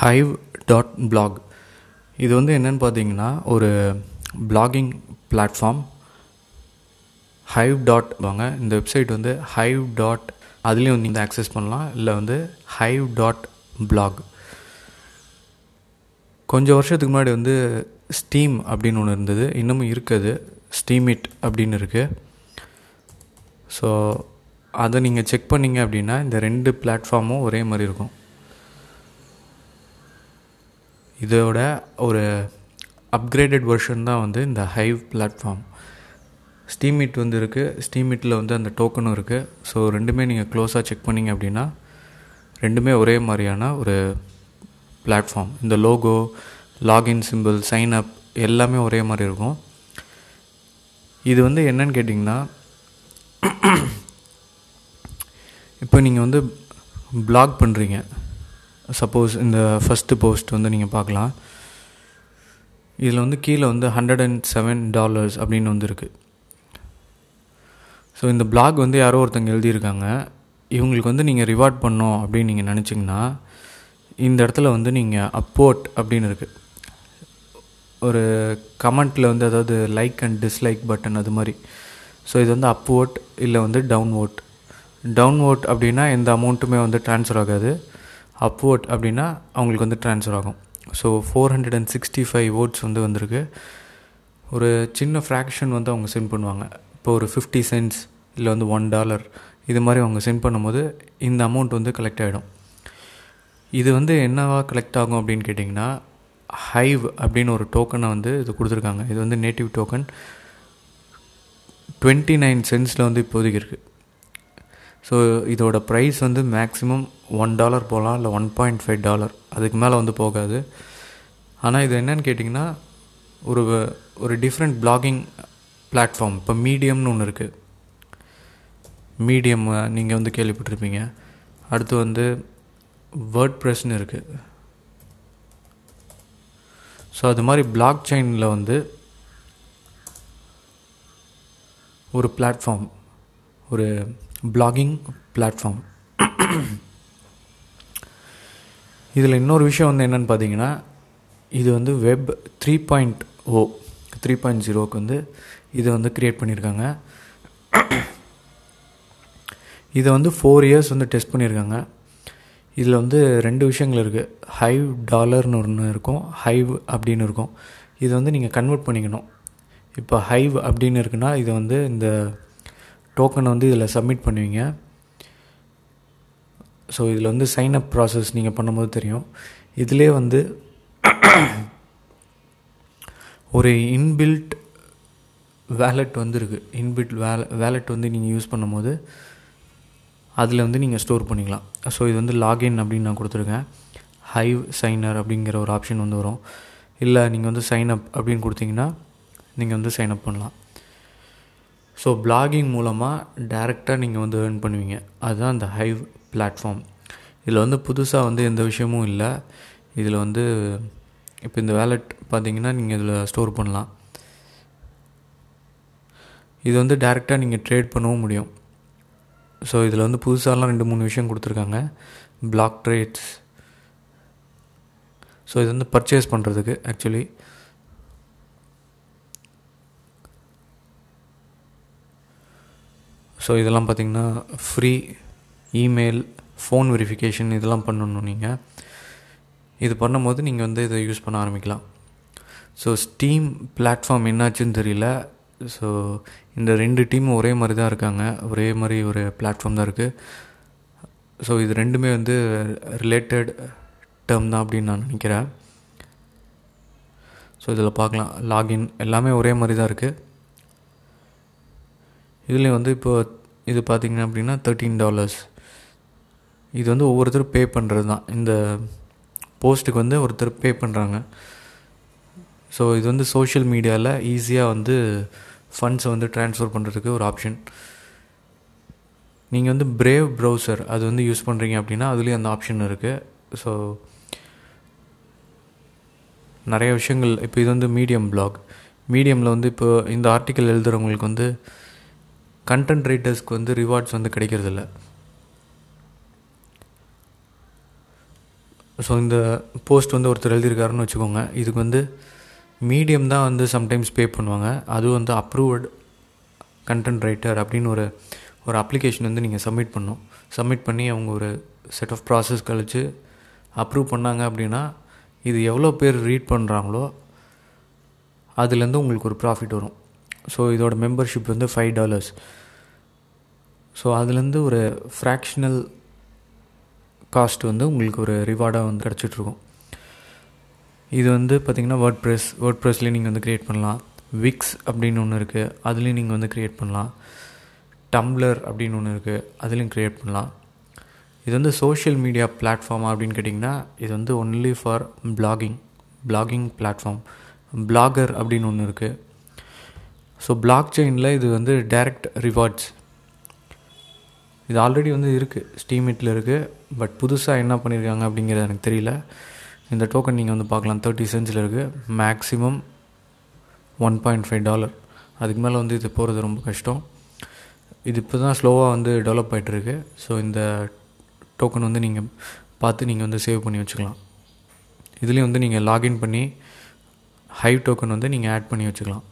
ஹைவ் dot black இது வந்து என்னென்னு பார்த்தீங்கன்னா ஒரு பிளாகிங் பிளாட்ஃபார்ம் ஹைவ் டாட் வாங்க. இந்த வெப்சைட் வந்து ஹைவ் டாட் அதுலேயும் நீங்கள் ஆக்சஸ் பண்ணலாம். இல்லை வந்து ஹைவ் டாட் பிளாக் கொஞ்சம் வருஷத்துக்கு முன்னாடி வந்து ஸ்டீம் அப்படின்னு ஒன்று இருந்தது. இன்னமும் இருக்குது. ஸ்டீமிட் அப்படின்னு இருக்குது ஸோ அதை நீங்கள் செக் பண்ணிங்க அப்படின்னா இந்த ரெண்டு பிளாட்ஃபார்மும் ஒரே மாதிரி இருக்கும். இதோட ஒரு அப்கிரேடட் வெர்ஷன் தான் வந்து இந்த ஹைவ் பிளாட்ஃபார்ம் ஸ்டீமிட் வந்து இருக்குது ஸ்டீமிட்டில் வந்து அந்த டோக்கனும் இருக்குது ஸோ ரெண்டுமே நீங்கள் க்ளோஸாக செக் பண்ணிங்க அப்படின்னா ரெண்டுமே ஒரே மாதிரியான ஒரு பிளாட்ஃபார்ம் இந்த logo login simple sign up எல்லாமே ஒரே மாதிரி இருக்கும். இது வந்து என்னன்னு கேட்டிங்கன்னா இப்போ நீங்கள் வந்து பிளாக் பண்ணுறீங்க சப்போஸ் இந்த ஃபஸ்ட்டு போஸ்ட் வந்து நீங்கள் பார்க்கலாம். இதில் வந்து கீழே வந்து ஹண்ட்ரட் அண்ட் செவன் டாலர்ஸ் அப்படின்னு வந்துருக்கு ஸோ இந்த பிளாக் வந்து யாரோ ஒருத்தங்க எழுதியிருக்காங்க. இவங்களுக்கு வந்து நீங்கள் ரிவார்ட் பண்ணோம் அப்படின்னு நீங்கள் நினச்சிங்கன்னா இந்த இடத்துல வந்து நீங்கள் அப்போர்ட் அப்படின்னு இருக்குது ஒரு கமெண்ட்டில் வந்து அதாவது லைக் அண்ட் டிஸ்லைக் பட்டன் அது மாதிரி. ஸோ இது வந்து அப் ஓட் இல்லை வந்து டவுன் ஓட் டவுன் ஓட் அப்படின்னா எந்த அமௌண்ட்டுமே வந்து ட்ரான்ஸ்ஃபர் ஆகாது. அப்வோட் அப்படின்னா அவங்களுக்கு வந்து ட்ரான்ஸ்ஃபர் ஆகும். So four hundred and sixty five votes வந்து வந்திருக்கு. ஒரு சின்ன ஃப்ராக்ஷன் வந்து அவங்க சென்ட் பண்ணுவாங்க. இப்போ ஒரு ஃபிஃப்டி சென்ட்ஸ் இல்லை வந்து ஒன் டாலர் இது மாதிரி அவங்க சென்ட் பண்ணும்போது இந்த அமௌண்ட் வந்து கலெக்ட் ஆகிடும் இது வந்து என்னவா கலெக்ட் ஆகும் அப்படின்னு கேட்டிங்கன்னா ஹைவ் அப்படின்னு ஒரு டோக்கனை வந்து இது கொடுத்துருக்காங்க. இது வந்து நேட்டிவ் டோக்கன் டுவெண்ட்டி நைன் சென்ட்ஸில் வந்து இப்போதைக்கு இருக்குது ஸோ இதோட ப்ரைஸ் வந்து மேக்ஸிமம் ஒன் டாலர் போகலாம் இல்லை ஒன் பாயிண்ட் ஃபைவ் டாலர் அதுக்கு மேலே வந்து போகாது. ஆனால் இது என்னன்னு கேட்டிங்கன்னா ஒரு ஒரு டிஃப்ரெண்ட் பிளாகிங் பிளாட்ஃபார்ம் இப்போ மீடியம்னு ஒன்று இருக்குது மீடியம் நீங்கள் வந்து கேள்விப்பட்டிருப்பீங்க. அடுத்து வந்து வேர்ட் ப்ரெஸ்னு இருக்குது ஸோ அது மாதிரி பிளாக் செயினில் வந்து ஒரு பிளாட்ஃபார்ம் ஒரு பிளாகிங் பிளாட்ஃபார்ம் இதில் இன்னொரு விஷயம் வந்து என்னென்னு பார்த்தீங்கன்னா இது வந்து web three point o three point ஜீரோவுக்கு வந்து இதை வந்து க்ரியேட் பண்ணியிருக்காங்க இதை வந்து ஃபோர் இயர்ஸ் வந்து டெஸ்ட் பண்ணியிருக்காங்க இதில் வந்து ரெண்டு விஷயங்கள் இருக்குது ஹைவ் டாலர்னு ஒன்று இருக்கும். ஹைவ் அப்படின்னு இருக்கும். இதை வந்து நீங்கள் கன்வெர்ட் பண்ணிக்கணும். இப்போ ஹைவ் அப்படின்னு இருக்குன்னா இதை வந்து இந்த டோக்கனை வந்து இதில் சப்மிட் பண்ணுவீங்க. ஸோ இதில் வந்து சைன் அப் ப்ராசஸ் நீங்கள் பண்ணும்போது தெரியும். இதிலே வந்து ஒரு இன்பில்ட் வேலெட் வந்துருக்கு. இன்பில்ட் வேல வேலெட் வந்து நீங்கள் யூஸ் பண்ணும்போது அதில் வந்து நீங்கள் ஸ்டோர் பண்ணிக்கலாம். ஸோ இது வந்து லாகின் அப்படின்னு நான் கொடுத்துருக்கேன். ஹைவ் சைனர் அப்படிங்கிற ஒரு ஆப்ஷன் வந்து வரும். இல்லை நீங்கள் வந்து சைன் அப் அப்படின்னு கொடுத்தீங்கன்னா நீங்கள் வந்து சைன் அப் பண்ணலாம். ஸோ பிளாகிங் மூலமாக டேரெக்டாக நீங்கள் வந்து ஏர்ன் பண்ணுவீங்க. அதுதான் இந்த ஹைவ் பிளாட்ஃபார்ம் இதில் வந்து புதுசாக வந்து எந்த விஷயமும் இல்லை. இதில் வந்து இப்போ இந்த வேலெட் பார்த்தீங்கன்னா நீங்கள் இதில் ஸ்டோர் பண்ணலாம். இது வந்து டேரெக்டாக நீங்கள் ட்ரேட் பண்ணவும் முடியும். ஸோ இதில் வந்து புதுசாலாம் ரெண்டு மூணு விஷயம் கொடுத்துருக்காங்க. பிளாக் ட்ரேட்ஸ் ஸோ இது வந்து பர்ச்சேஸ் பண்ணுறதுக்கு ஆக்சுவலி ஸோ இதெல்லாம் பார்த்திங்கன்னா ஃப்ரீ இமெயில் ஃபோன் வெரிஃபிகேஷன் இதெல்லாம் பண்ணணும் நீங்கள் இது பண்ணும்போது நீங்கள் வந்து இதை யூஸ் பண்ண ஆரம்பிக்கலாம். ஸோ ஸ்டீம் பிளாட்ஃபார்ம் என்னாச்சுன்னு தெரியல. ஸோ இந்த ரெண்டு டீமும் ஒரே மாதிரி தான் இருக்காங்க. ஒரே மாதிரி ஒரு பிளாட்ஃபார்ம் தான் இருக்குது ஸோ இது ரெண்டுமே வந்து ரிலேட்டட் டேர்ம் தான் அப்படின்னு நான் நினைக்கிறேன். ஸோ இதில் பார்க்கலாம். லாகின் எல்லாமே ஒரே மாதிரி தான் இருக்குது இதுலேயும் வந்து இப்போ இது பார்த்திங்க அப்படின்னா தேர்ட்டீன் டாலர்ஸ் இது வந்து ஒவ்வொருத்தரும் பே பண்ணுறது தான் இந்த போஸ்ட்டுக்கு வந்து ஒருத்தர் பே பண்ணுறாங்க ஸோ இது வந்து சோஷியல் மீடியாவில் ஈஸியாக வந்து ஃபண்ட்ஸை வந்து ட்ரான்ஸ்ஃபர் பண்ணுறதுக்கு ஒரு ஆப்ஷன் நீங்கள் வந்து பிரேவ் ப்ரௌசர் அது வந்து யூஸ் பண்ணுறீங்க அப்படின்னா அதுலேயும் அந்த ஆப்ஷன் இருக்குது ஸோ நிறைய விஷயங்கள். இப்போ இது வந்து மீடியம் பிளாக் மீடியமில் வந்து இப்போ இந்த ஆர்டிக்கல் எழுதுகிறவங்களுக்கு வந்து கண்டென்ட் ரைட்டர்ஸ்க்கு வந்து ரிவார்ட்ஸ் வந்து கிடைக்கிறதில்ல. ஸோ இந்த போஸ்ட் வந்து ஒருத்தர் எழுதியிருக்காருன்னு வச்சுக்கோங்க. இதுக்கு வந்து மீடியம் தான் வந்து சம்டைம்ஸ் பே பண்ணுவாங்க. அதுவும் வந்து அப்ரூவ்டு கண்டென்ட் ரைட்டர் அப்படின்னு ஒரு ஒரு அப்ளிகேஷன் வந்து நீங்கள் சப்மிட் பண்ணணும் சப்மிட் பண்ணி அவங்க ஒரு செட் ஆஃப் ப்ராசஸ் கழித்து அப்ரூவ் பண்ணாங்க அப்படின்னா இது எவ்வளோ பேர் ரீட் பண்ணுறாங்களோ அதுலேருந்து உங்களுக்கு ஒரு ப்ராஃபிட் வரும். ஸோ இதோட மெம்பர்ஷிப் வந்து ஃபைவ் டாலர்ஸ் ஸோ அதுலேருந்து ஒரு ஃப்ராக்ஷனல் காஸ்ட் வந்து உங்களுக்கு ஒரு ரிவார்டாக வந்து கிடச்சிட்ருக்கும். இது வந்து பார்த்திங்கன்னா வேர்ட் ப்ரெஸ் வேர்ட் ப்ரெஸ்லேயும் நீங்கள் வந்து க்ரியேட் பண்ணலாம். விக்ஸ் அப்படின்னு ஒன்று இருக்குது அதுலேயும் நீங்கள் வந்து க்ரியேட் பண்ணலாம். டம்ளர் அப்படின்னு ஒன்று இருக்குது அதுலேயும் க்ரியேட் பண்ணலாம். இது வந்து சோஷியல் மீடியா பிளாட்ஃபார்மா அப்படின்னு கேட்டிங்கன்னா இது வந்து only for blogging blogging platform blogger அப்படின்னு ஒன்று இருக்குது ஸோ பிளாக் செயினில் இது வந்து டைரக்ட் ரிவார்ட்ஸ் இது ஆல்ரெடி வந்து இருக்குது ஸ்டீமிட்டில் இருக்குது பட் புதுசாக என்ன பண்ணியிருக்காங்க அப்படிங்கிறது எனக்கு தெரியல. இந்த டோக்கன் நீங்கள் வந்து பார்க்கலாம் தேர்ட்டி சென்ஸில் இருக்குது maximum one point five dollar அதுக்கு மேலே வந்து இது போகிறது ரொம்ப கஷ்டம். இது இப்போ தான் ஸ்லோவாக வந்து டெவலப் ஆகிட்டுருக்கு ஸோ இந்த டோக்கன் வந்து நீங்கள் பார்த்து நீங்கள் வந்து சேவ் பண்ணி வச்சுக்கலாம். இதுலேயும் வந்து நீங்கள் லாகின் பண்ணி ஹைவ் டோக்கன் வந்து நீங்கள் ஆட் பண்ணி வச்சுக்கலாம்.